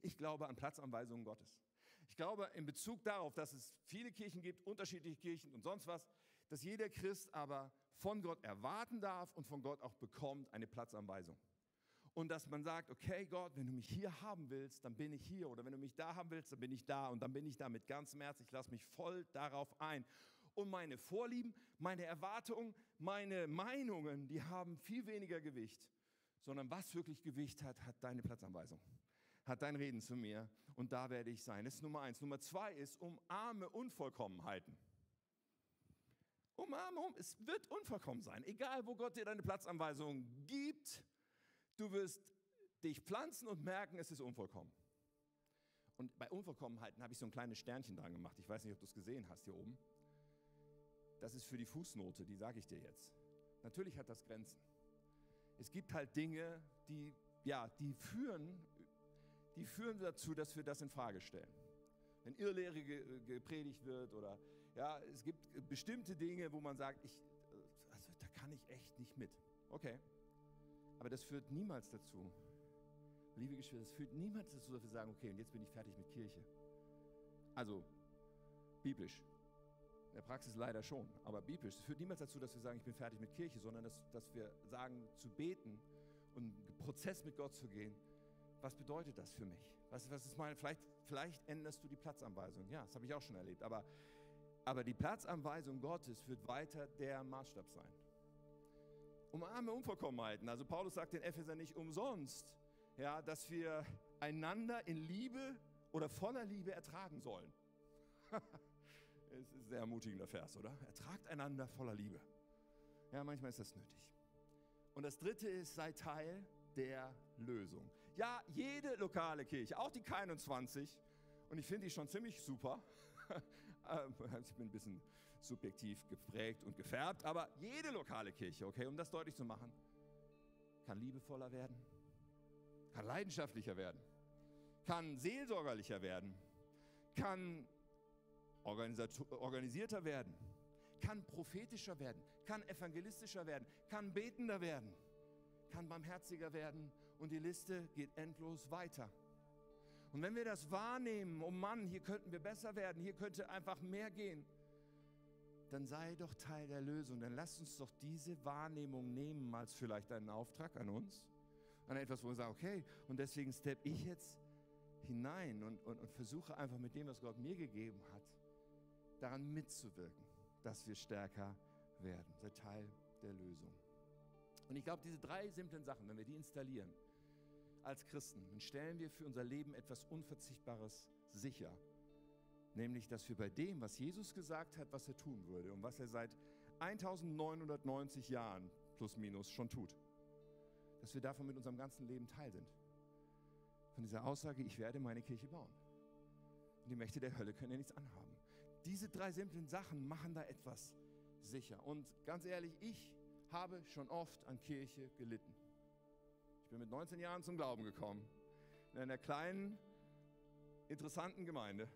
Ich glaube an Platzanweisungen Gottes. Ich glaube in Bezug darauf, dass es viele Kirchen gibt, unterschiedliche Kirchen und sonst was, dass jeder Christ aber von Gott erwarten darf und von Gott auch bekommt eine Platzanweisung. Und dass man sagt, okay Gott, wenn du mich hier haben willst, dann bin ich hier. Oder wenn du mich da haben willst, dann bin ich da. Und dann bin ich da mit ganzem Herz. Ich lasse mich voll darauf ein und meine Vorlieben, meine Erwartungen, meine Meinungen, die haben viel weniger Gewicht, sondern was wirklich Gewicht hat, hat deine Platzanweisung, hat dein Reden zu mir und da werde ich sein. Das ist Nummer eins. Nummer zwei ist, umarme Unvollkommenheiten. Umarme, um, es wird unvollkommen sein, egal wo Gott dir deine Platzanweisung gibt, du wirst dich pflanzen und merken, es ist unvollkommen. Und bei Unvollkommenheiten habe ich so ein kleines Sternchen dran gemacht. Ich weiß nicht, ob du es gesehen hast hier oben das ist für die Fußnote, die sage ich dir jetzt. Natürlich hat das Grenzen. Es gibt halt Dinge, die, ja, die führen, die führen dazu, dass wir das in Frage stellen. Wenn Irrlehre gepredigt wird oder ja, es gibt bestimmte Dinge, wo man sagt, ich, also da kann ich echt nicht mit. Okay. Aber das führt niemals dazu, liebe Geschwister, das führt niemals dazu, dass wir sagen, okay, und jetzt bin ich fertig mit Kirche. Also, biblisch der Praxis leider schon, aber biblisch. Es führt niemals dazu, dass wir sagen, ich bin fertig mit Kirche, sondern dass, dass wir sagen, zu beten und einen Prozess mit Gott zu gehen. Was bedeutet das für mich? Was, was ist meine, vielleicht, vielleicht änderst du die Platzanweisung. Ja, das habe ich auch schon erlebt. Aber, aber die Platzanweisung Gottes wird weiter der Maßstab sein. Umarme Unvollkommenheiten. Also Paulus sagt den Epheser nicht umsonst, ja, dass wir einander in Liebe oder voller Liebe ertragen sollen. Es ist ein sehr ermutigender Vers, oder? Ertragt einander voller Liebe. Ja, manchmal ist das nötig. Und das dritte ist, sei Teil der Lösung. Ja, jede lokale Kirche, auch die K21, und ich finde die schon ziemlich super. ich bin ein bisschen subjektiv geprägt und gefärbt, aber jede lokale Kirche, okay, um das deutlich zu machen, kann liebevoller werden, kann leidenschaftlicher werden, kann seelsorgerlicher werden, kann organisierter werden, kann prophetischer werden, kann evangelistischer werden, kann betender werden, kann barmherziger werden und die Liste geht endlos weiter. Und wenn wir das wahrnehmen, oh Mann, hier könnten wir besser werden, hier könnte einfach mehr gehen, dann sei doch Teil der Lösung. Dann lass uns doch diese Wahrnehmung nehmen als vielleicht einen Auftrag an uns. An etwas, wo wir sagen, okay, und deswegen step ich jetzt hinein und, und, und versuche einfach mit dem, was Gott mir gegeben hat, daran mitzuwirken, dass wir stärker werden. Sei Teil der Lösung. Und ich glaube, diese drei simplen Sachen, wenn wir die installieren als Christen, dann stellen wir für unser Leben etwas Unverzichtbares sicher. Nämlich, dass wir bei dem, was Jesus gesagt hat, was er tun würde und was er seit 1990 Jahren plus minus schon tut, dass wir davon mit unserem ganzen Leben teil sind. Von dieser Aussage, ich werde meine Kirche bauen. Und die Mächte der Hölle können ja nichts anhaben. Diese drei simplen Sachen machen da etwas sicher. Und ganz ehrlich, ich habe schon oft an Kirche gelitten. Ich bin mit 19 Jahren zum Glauben gekommen, in einer kleinen, interessanten Gemeinde.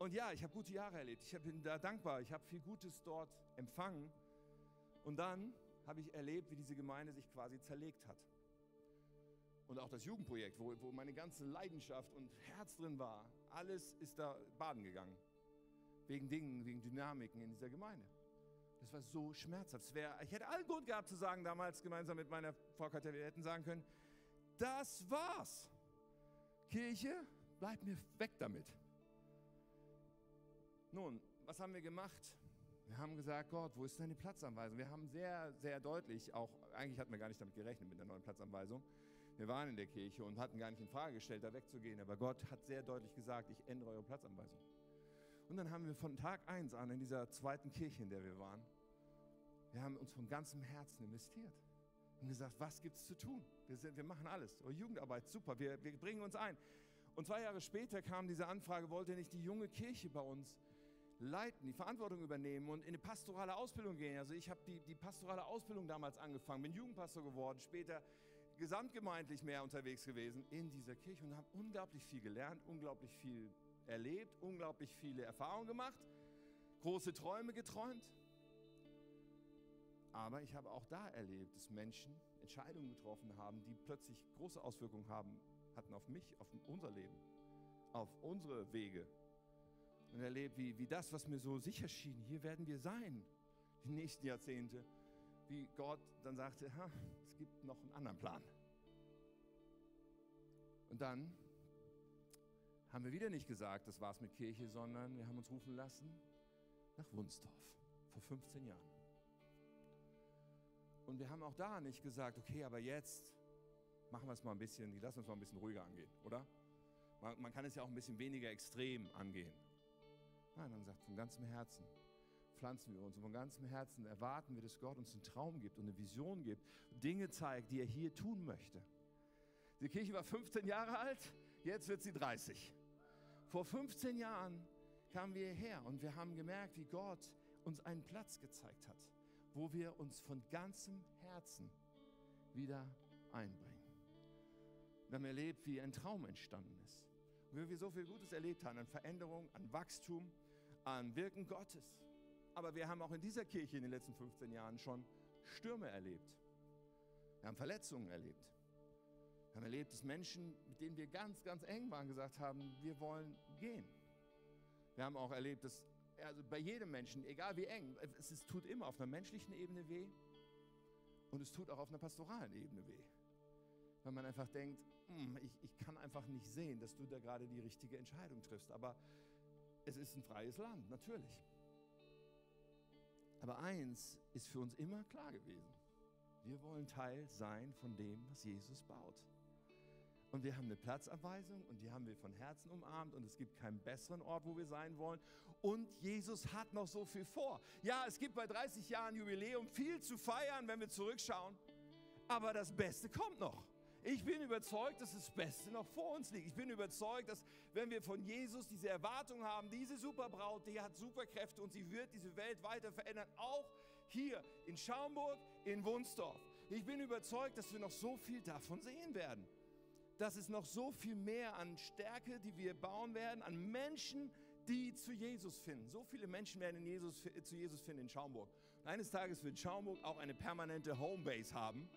Und ja, ich habe gute Jahre erlebt. Ich bin da dankbar. Ich habe viel Gutes dort empfangen. Und dann habe ich erlebt, wie diese Gemeinde sich quasi zerlegt hat. Und auch das Jugendprojekt, wo, wo meine ganze Leidenschaft und Herz drin war, alles ist da baden gegangen. Wegen Dingen, wegen Dynamiken in dieser Gemeinde. Das war so schmerzhaft. Wär, ich hätte allen Grund gehabt zu sagen, damals gemeinsam mit meiner Frau Katja, wir hätten sagen können, das war's. Kirche, bleib mir weg damit. Nun, was haben wir gemacht? Wir haben gesagt, Gott, wo ist deine Platzanweisung? Wir haben sehr, sehr deutlich, auch eigentlich hatten wir gar nicht damit gerechnet mit der neuen Platzanweisung. Wir waren in der Kirche und hatten gar nicht in Frage gestellt, da wegzugehen. Aber Gott hat sehr deutlich gesagt, ich ändere eure Platzanweisung. Und dann haben wir von Tag 1 an in dieser zweiten Kirche, in der wir waren, wir haben uns von ganzem Herzen investiert und gesagt, was gibt es zu tun? Wir, sind, wir machen alles. Oh, Jugendarbeit, super, wir, wir bringen uns ein. Und zwei Jahre später kam diese Anfrage, wollt ihr nicht die junge Kirche bei uns leiten, die Verantwortung übernehmen und in eine pastorale Ausbildung gehen. Also ich habe die, die pastorale Ausbildung damals angefangen, bin Jugendpastor geworden, später gesamtgemeindlich mehr unterwegs gewesen in dieser Kirche und habe unglaublich viel gelernt, unglaublich viel erlebt, unglaublich viele Erfahrungen gemacht, große Träume geträumt. Aber ich habe auch da erlebt, dass Menschen Entscheidungen getroffen haben, die plötzlich große Auswirkungen haben, hatten auf mich, auf unser Leben, auf unsere Wege. Und erlebt, wie, wie das, was mir so sicher schien, hier werden wir sein, die nächsten Jahrzehnte, wie Gott dann sagte, es gibt noch einen anderen Plan. Und dann haben wir wieder nicht gesagt, das war's mit Kirche, sondern wir haben uns rufen lassen nach Wunsdorf vor 15 Jahren. Und wir haben auch da nicht gesagt, okay, aber jetzt machen wir es mal ein bisschen, lassen uns mal ein bisschen ruhiger angehen, oder? Man, man kann es ja auch ein bisschen weniger extrem angehen. Nein, dann sagt von ganzem Herzen pflanzen wir uns und von ganzem Herzen erwarten wir, dass Gott uns einen Traum gibt und eine Vision gibt, Dinge zeigt, die er hier tun möchte. Die Kirche war 15 Jahre alt, jetzt wird sie 30. Vor 15 Jahren kamen wir hierher und wir haben gemerkt, wie Gott uns einen Platz gezeigt hat, wo wir uns von ganzem Herzen wieder einbringen. Wir haben erlebt, wie ein Traum entstanden ist. Und wie wir so viel Gutes erlebt haben an Veränderung, an Wachstum, an Wirken Gottes. Aber wir haben auch in dieser Kirche in den letzten 15 Jahren schon Stürme erlebt. Wir haben Verletzungen erlebt. Wir haben erlebt, dass Menschen, mit denen wir ganz, ganz eng waren, gesagt haben, wir wollen gehen. Wir haben auch erlebt, dass also bei jedem Menschen, egal wie eng, es, es tut immer auf einer menschlichen Ebene weh und es tut auch auf einer pastoralen Ebene weh. Weil man einfach denkt, hm, ich, ich kann einfach nicht sehen, dass du da gerade die richtige Entscheidung triffst. Aber es ist ein freies Land, natürlich. Aber eins ist für uns immer klar gewesen. Wir wollen Teil sein von dem, was Jesus baut. Und wir haben eine Platzanweisung und die haben wir von Herzen umarmt und es gibt keinen besseren Ort, wo wir sein wollen. Und Jesus hat noch so viel vor. Ja, es gibt bei 30 Jahren Jubiläum viel zu feiern, wenn wir zurückschauen. Aber das Beste kommt noch. Ich bin überzeugt, dass das Beste noch vor uns liegt. Ich bin überzeugt, dass wenn wir von Jesus diese Erwartung haben, diese Superbraut, die hat Superkräfte und sie wird diese Welt weiter verändern, auch hier in Schaumburg, in Wunsdorf. Ich bin überzeugt, dass wir noch so viel davon sehen werden dass es noch so viel mehr an Stärke, die wir bauen werden, an Menschen, die zu Jesus finden. So viele Menschen werden Jesus, zu Jesus finden in Schaumburg. Und eines Tages wird Schaumburg auch eine permanente Homebase haben.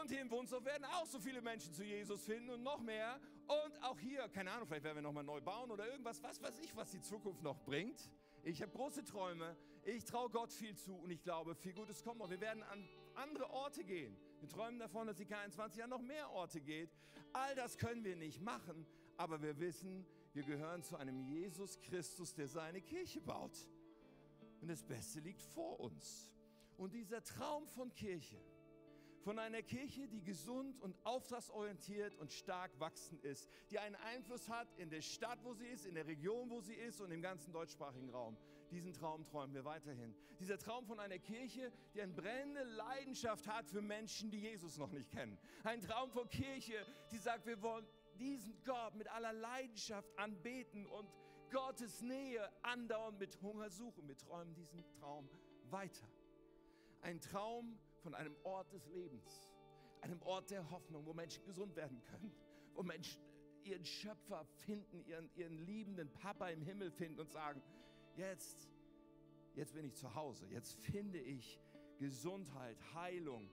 Und hier in Wunsdorf werden auch so viele Menschen zu Jesus finden und noch mehr. Und auch hier, keine Ahnung, vielleicht werden wir nochmal neu bauen oder irgendwas, was weiß ich, was die Zukunft noch bringt. Ich habe große Träume, ich traue Gott viel zu und ich glaube, viel Gutes kommt noch. Wir werden an andere Orte gehen. Wir träumen davon, dass die K21 an noch mehr Orte geht. All das können wir nicht machen, aber wir wissen, wir gehören zu einem Jesus Christus, der seine Kirche baut. Und das Beste liegt vor uns. Und dieser Traum von Kirche, von einer Kirche, die gesund und auftragsorientiert und stark wachsend ist, die einen Einfluss hat in der Stadt, wo sie ist, in der Region, wo sie ist und im ganzen deutschsprachigen Raum. Diesen Traum träumen wir weiterhin. Dieser Traum von einer Kirche, die eine brennende Leidenschaft hat für Menschen, die Jesus noch nicht kennen. Ein Traum von Kirche, die sagt, wir wollen diesen Gott mit aller Leidenschaft anbeten und Gottes Nähe andauernd mit Hunger suchen. Wir träumen diesen Traum weiter. Ein Traum von einem Ort des Lebens, einem Ort der Hoffnung, wo Menschen gesund werden können, wo Menschen ihren Schöpfer finden, ihren, ihren liebenden Papa im Himmel finden und sagen, jetzt, jetzt bin ich zu Hause, jetzt finde ich Gesundheit, Heilung,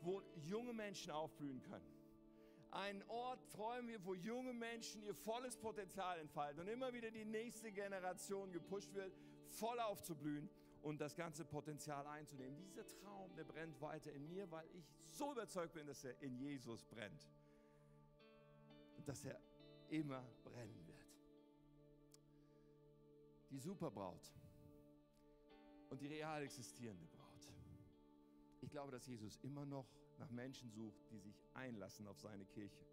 wo junge Menschen aufblühen können. Ein Ort träumen wir, wo junge Menschen ihr volles Potenzial entfalten und immer wieder die nächste Generation gepusht wird, voll aufzublühen und das ganze Potenzial einzunehmen. Dieser Traum, der brennt weiter in mir, weil ich so überzeugt bin, dass er in Jesus brennt. Und dass er immer brennen wird. Die Superbraut und die real existierende Braut. Ich glaube, dass Jesus immer noch nach Menschen sucht, die sich einlassen auf seine Kirche.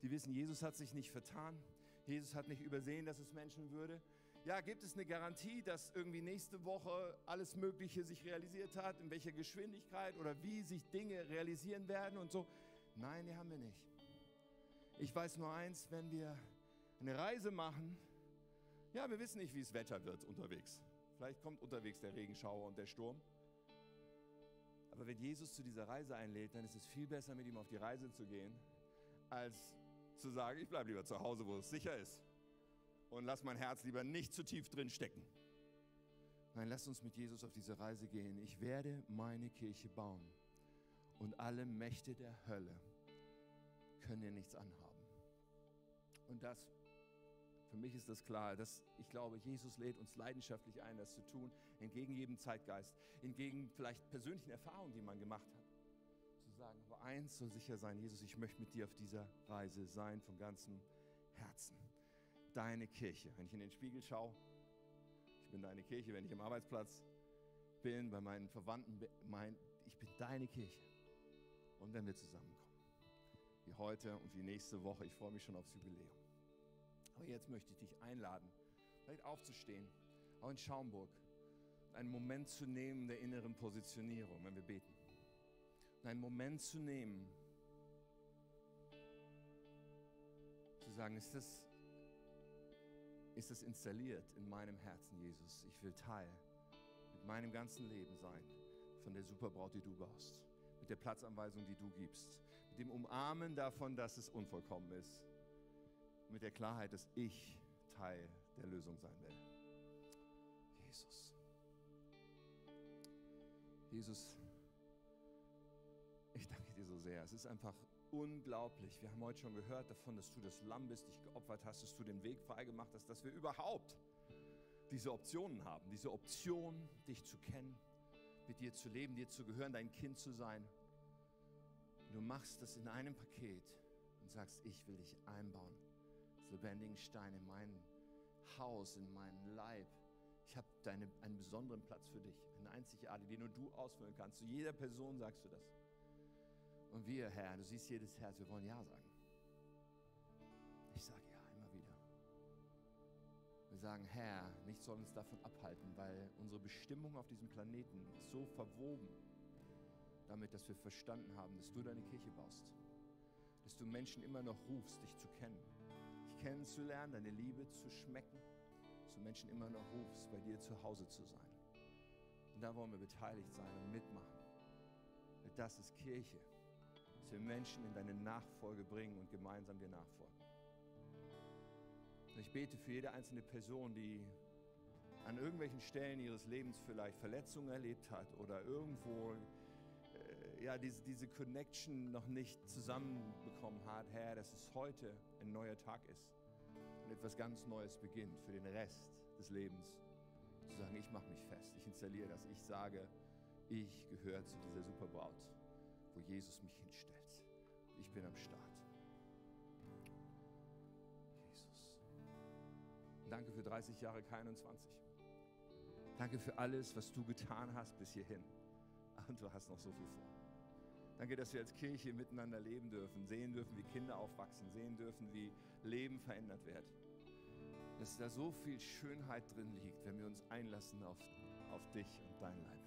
Die wissen, Jesus hat sich nicht vertan. Jesus hat nicht übersehen, dass es Menschen würde. Ja, gibt es eine Garantie, dass irgendwie nächste Woche alles Mögliche sich realisiert hat, in welcher Geschwindigkeit oder wie sich Dinge realisieren werden und so? Nein, die haben wir nicht. Ich weiß nur eins, wenn wir eine Reise machen, ja, wir wissen nicht, wie es Wetter wird unterwegs. Vielleicht kommt unterwegs der Regenschauer und der Sturm. Aber wenn Jesus zu dieser Reise einlädt, dann ist es viel besser, mit ihm auf die Reise zu gehen, als zu sagen, ich bleibe lieber zu Hause, wo es sicher ist und lass mein Herz lieber nicht zu tief drin stecken. Nein, lass uns mit Jesus auf diese Reise gehen. Ich werde meine Kirche bauen und alle Mächte der Hölle können ihr nichts anhaben. Und das, für mich ist das klar, dass ich glaube, Jesus lädt uns leidenschaftlich ein, das zu tun, entgegen jedem Zeitgeist, entgegen vielleicht persönlichen Erfahrungen, die man gemacht hat. Zu sagen, aber eins soll sicher sein, Jesus, ich möchte mit dir auf dieser Reise sein von ganzem Herzen deine Kirche. Wenn ich in den Spiegel schaue, ich bin deine Kirche. Wenn ich am Arbeitsplatz bin, bei meinen Verwandten, mein, ich bin deine Kirche. Und wenn wir zusammenkommen, wie heute und wie nächste Woche, ich freue mich schon aufs Jubiläum. Aber jetzt möchte ich dich einladen, vielleicht aufzustehen, auch in Schaumburg, einen Moment zu nehmen der inneren Positionierung, wenn wir beten. Und einen Moment zu nehmen, zu sagen, ist das ist es installiert in meinem Herzen, Jesus. Ich will Teil mit meinem ganzen Leben sein von der Superbraut, die du baust, mit der Platzanweisung, die du gibst, mit dem Umarmen davon, dass es unvollkommen ist, mit der Klarheit, dass ich Teil der Lösung sein will. Jesus. Jesus, ich danke dir so sehr. Es ist einfach unglaublich. Wir haben heute schon gehört davon, dass du das Lamm bist, dich geopfert hast, dass du den Weg freigemacht hast, dass wir überhaupt diese Optionen haben. Diese Option, dich zu kennen, mit dir zu leben, dir zu gehören, dein Kind zu sein. Du machst das in einem Paket und sagst, ich will dich einbauen. Als lebendigen Stein in mein Haus, in meinen Leib. Ich habe einen besonderen Platz für dich, eine einzigartige, den nur du ausfüllen kannst. Zu jeder Person sagst du das. Und wir, Herr, du siehst jedes Herz, wir wollen Ja sagen. Ich sage Ja immer wieder. Wir sagen, Herr, nichts soll uns davon abhalten, weil unsere Bestimmung auf diesem Planeten ist so verwoben damit, dass wir verstanden haben, dass du deine Kirche baust. Dass du Menschen immer noch rufst, dich zu kennen, dich kennenzulernen, deine Liebe zu schmecken. Dass du Menschen immer noch rufst, bei dir zu Hause zu sein. Und da wollen wir beteiligt sein und mitmachen. Das ist Kirche wir Menschen in deine Nachfolge bringen und gemeinsam dir nachfolgen. Ich bete für jede einzelne Person, die an irgendwelchen Stellen ihres Lebens vielleicht Verletzungen erlebt hat oder irgendwo äh, ja, diese, diese Connection noch nicht zusammenbekommen hat, Herr, dass es heute ein neuer Tag ist und etwas ganz Neues beginnt für den Rest des Lebens. Zu sagen, ich mache mich fest, ich installiere das, ich sage, ich gehöre zu dieser Superbraut, Jesus mich hinstellt. Ich bin am Start. Jesus. Danke für 30 Jahre K21. Danke für alles, was du getan hast bis hierhin. Und du hast noch so viel vor. Danke, dass wir als Kirche miteinander leben dürfen, sehen dürfen, wie Kinder aufwachsen, sehen dürfen, wie Leben verändert wird. Dass da so viel Schönheit drin liegt, wenn wir uns einlassen auf, auf dich und dein Leib.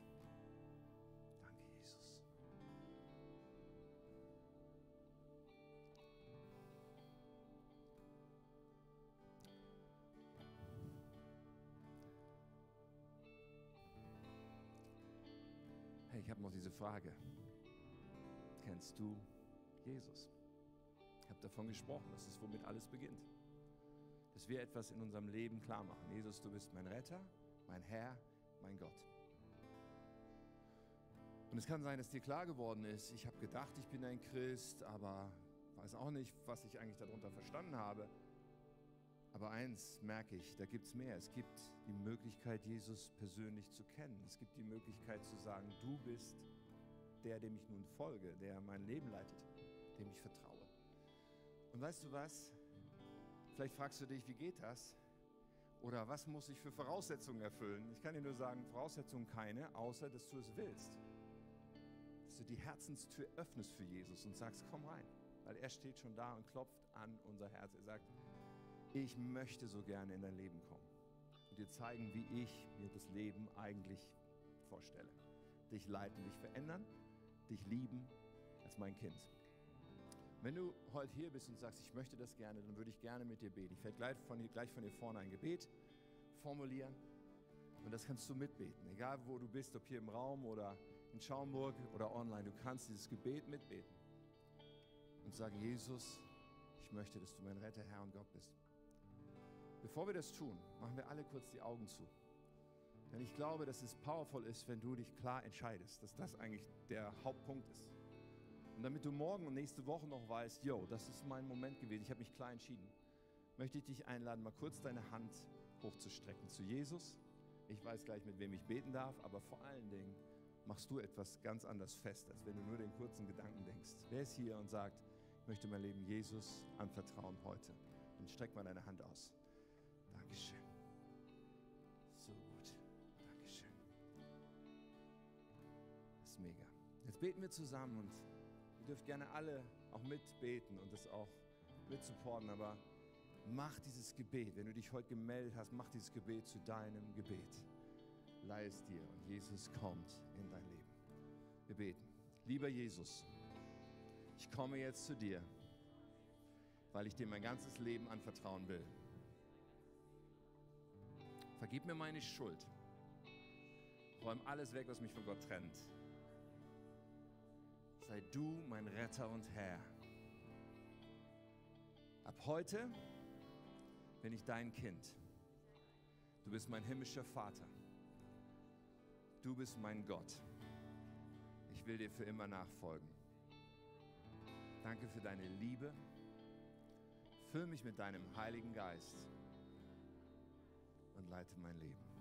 Ich habe noch diese Frage. Kennst du Jesus? Ich habe davon gesprochen, das ist, womit alles beginnt. Dass wir etwas in unserem Leben klar machen. Jesus, du bist mein Retter, mein Herr, mein Gott. Und es kann sein, dass dir klar geworden ist, ich habe gedacht, ich bin ein Christ, aber weiß auch nicht, was ich eigentlich darunter verstanden habe. Aber eins merke ich, da gibt es mehr. Es gibt die Möglichkeit, Jesus persönlich zu kennen. Es gibt die Möglichkeit zu sagen, du bist der, dem ich nun folge, der mein Leben leitet, dem ich vertraue. Und weißt du was? Vielleicht fragst du dich, wie geht das? Oder was muss ich für Voraussetzungen erfüllen? Ich kann dir nur sagen, Voraussetzungen keine, außer dass du es willst. Dass du die Herzenstür öffnest für Jesus und sagst, komm rein. Weil er steht schon da und klopft an unser Herz. Er sagt, ich möchte so gerne in dein Leben kommen und dir zeigen, wie ich mir das Leben eigentlich vorstelle. Dich leiten, dich verändern, dich lieben als mein Kind. Wenn du heute hier bist und sagst, ich möchte das gerne, dann würde ich gerne mit dir beten. Ich werde gleich von hier, gleich von hier vorne ein Gebet formulieren und das kannst du mitbeten. Egal wo du bist, ob hier im Raum oder in Schaumburg oder online, du kannst dieses Gebet mitbeten und sagen, Jesus, ich möchte, dass du mein Retter, Herr und Gott bist. Bevor wir das tun, machen wir alle kurz die Augen zu. Denn ich glaube, dass es powerful ist, wenn du dich klar entscheidest, dass das eigentlich der Hauptpunkt ist. Und damit du morgen und nächste Woche noch weißt, yo, das ist mein Moment gewesen, ich habe mich klar entschieden, möchte ich dich einladen, mal kurz deine Hand hochzustrecken zu Jesus. Ich weiß gleich, mit wem ich beten darf, aber vor allen Dingen machst du etwas ganz anders fest, als wenn du nur den kurzen Gedanken denkst. Wer ist hier und sagt, ich möchte mein Leben Jesus anvertrauen heute? Dann streck mal deine Hand aus. Dankeschön. So gut. Dankeschön. Das ist mega. Jetzt beten wir zusammen und ihr dürft gerne alle auch mitbeten und das auch mitsupporten, aber mach dieses Gebet, wenn du dich heute gemeldet hast, mach dieses Gebet zu deinem Gebet. Leih es dir und Jesus kommt in dein Leben. Wir beten. Lieber Jesus, ich komme jetzt zu dir, weil ich dir mein ganzes Leben anvertrauen will. Vergib mir meine Schuld. Räum alles weg, was mich von Gott trennt. Sei du mein Retter und Herr. Ab heute bin ich dein Kind. Du bist mein himmlischer Vater. Du bist mein Gott. Ich will dir für immer nachfolgen. Danke für deine Liebe. Füll mich mit deinem Heiligen Geist und leite mein Leben.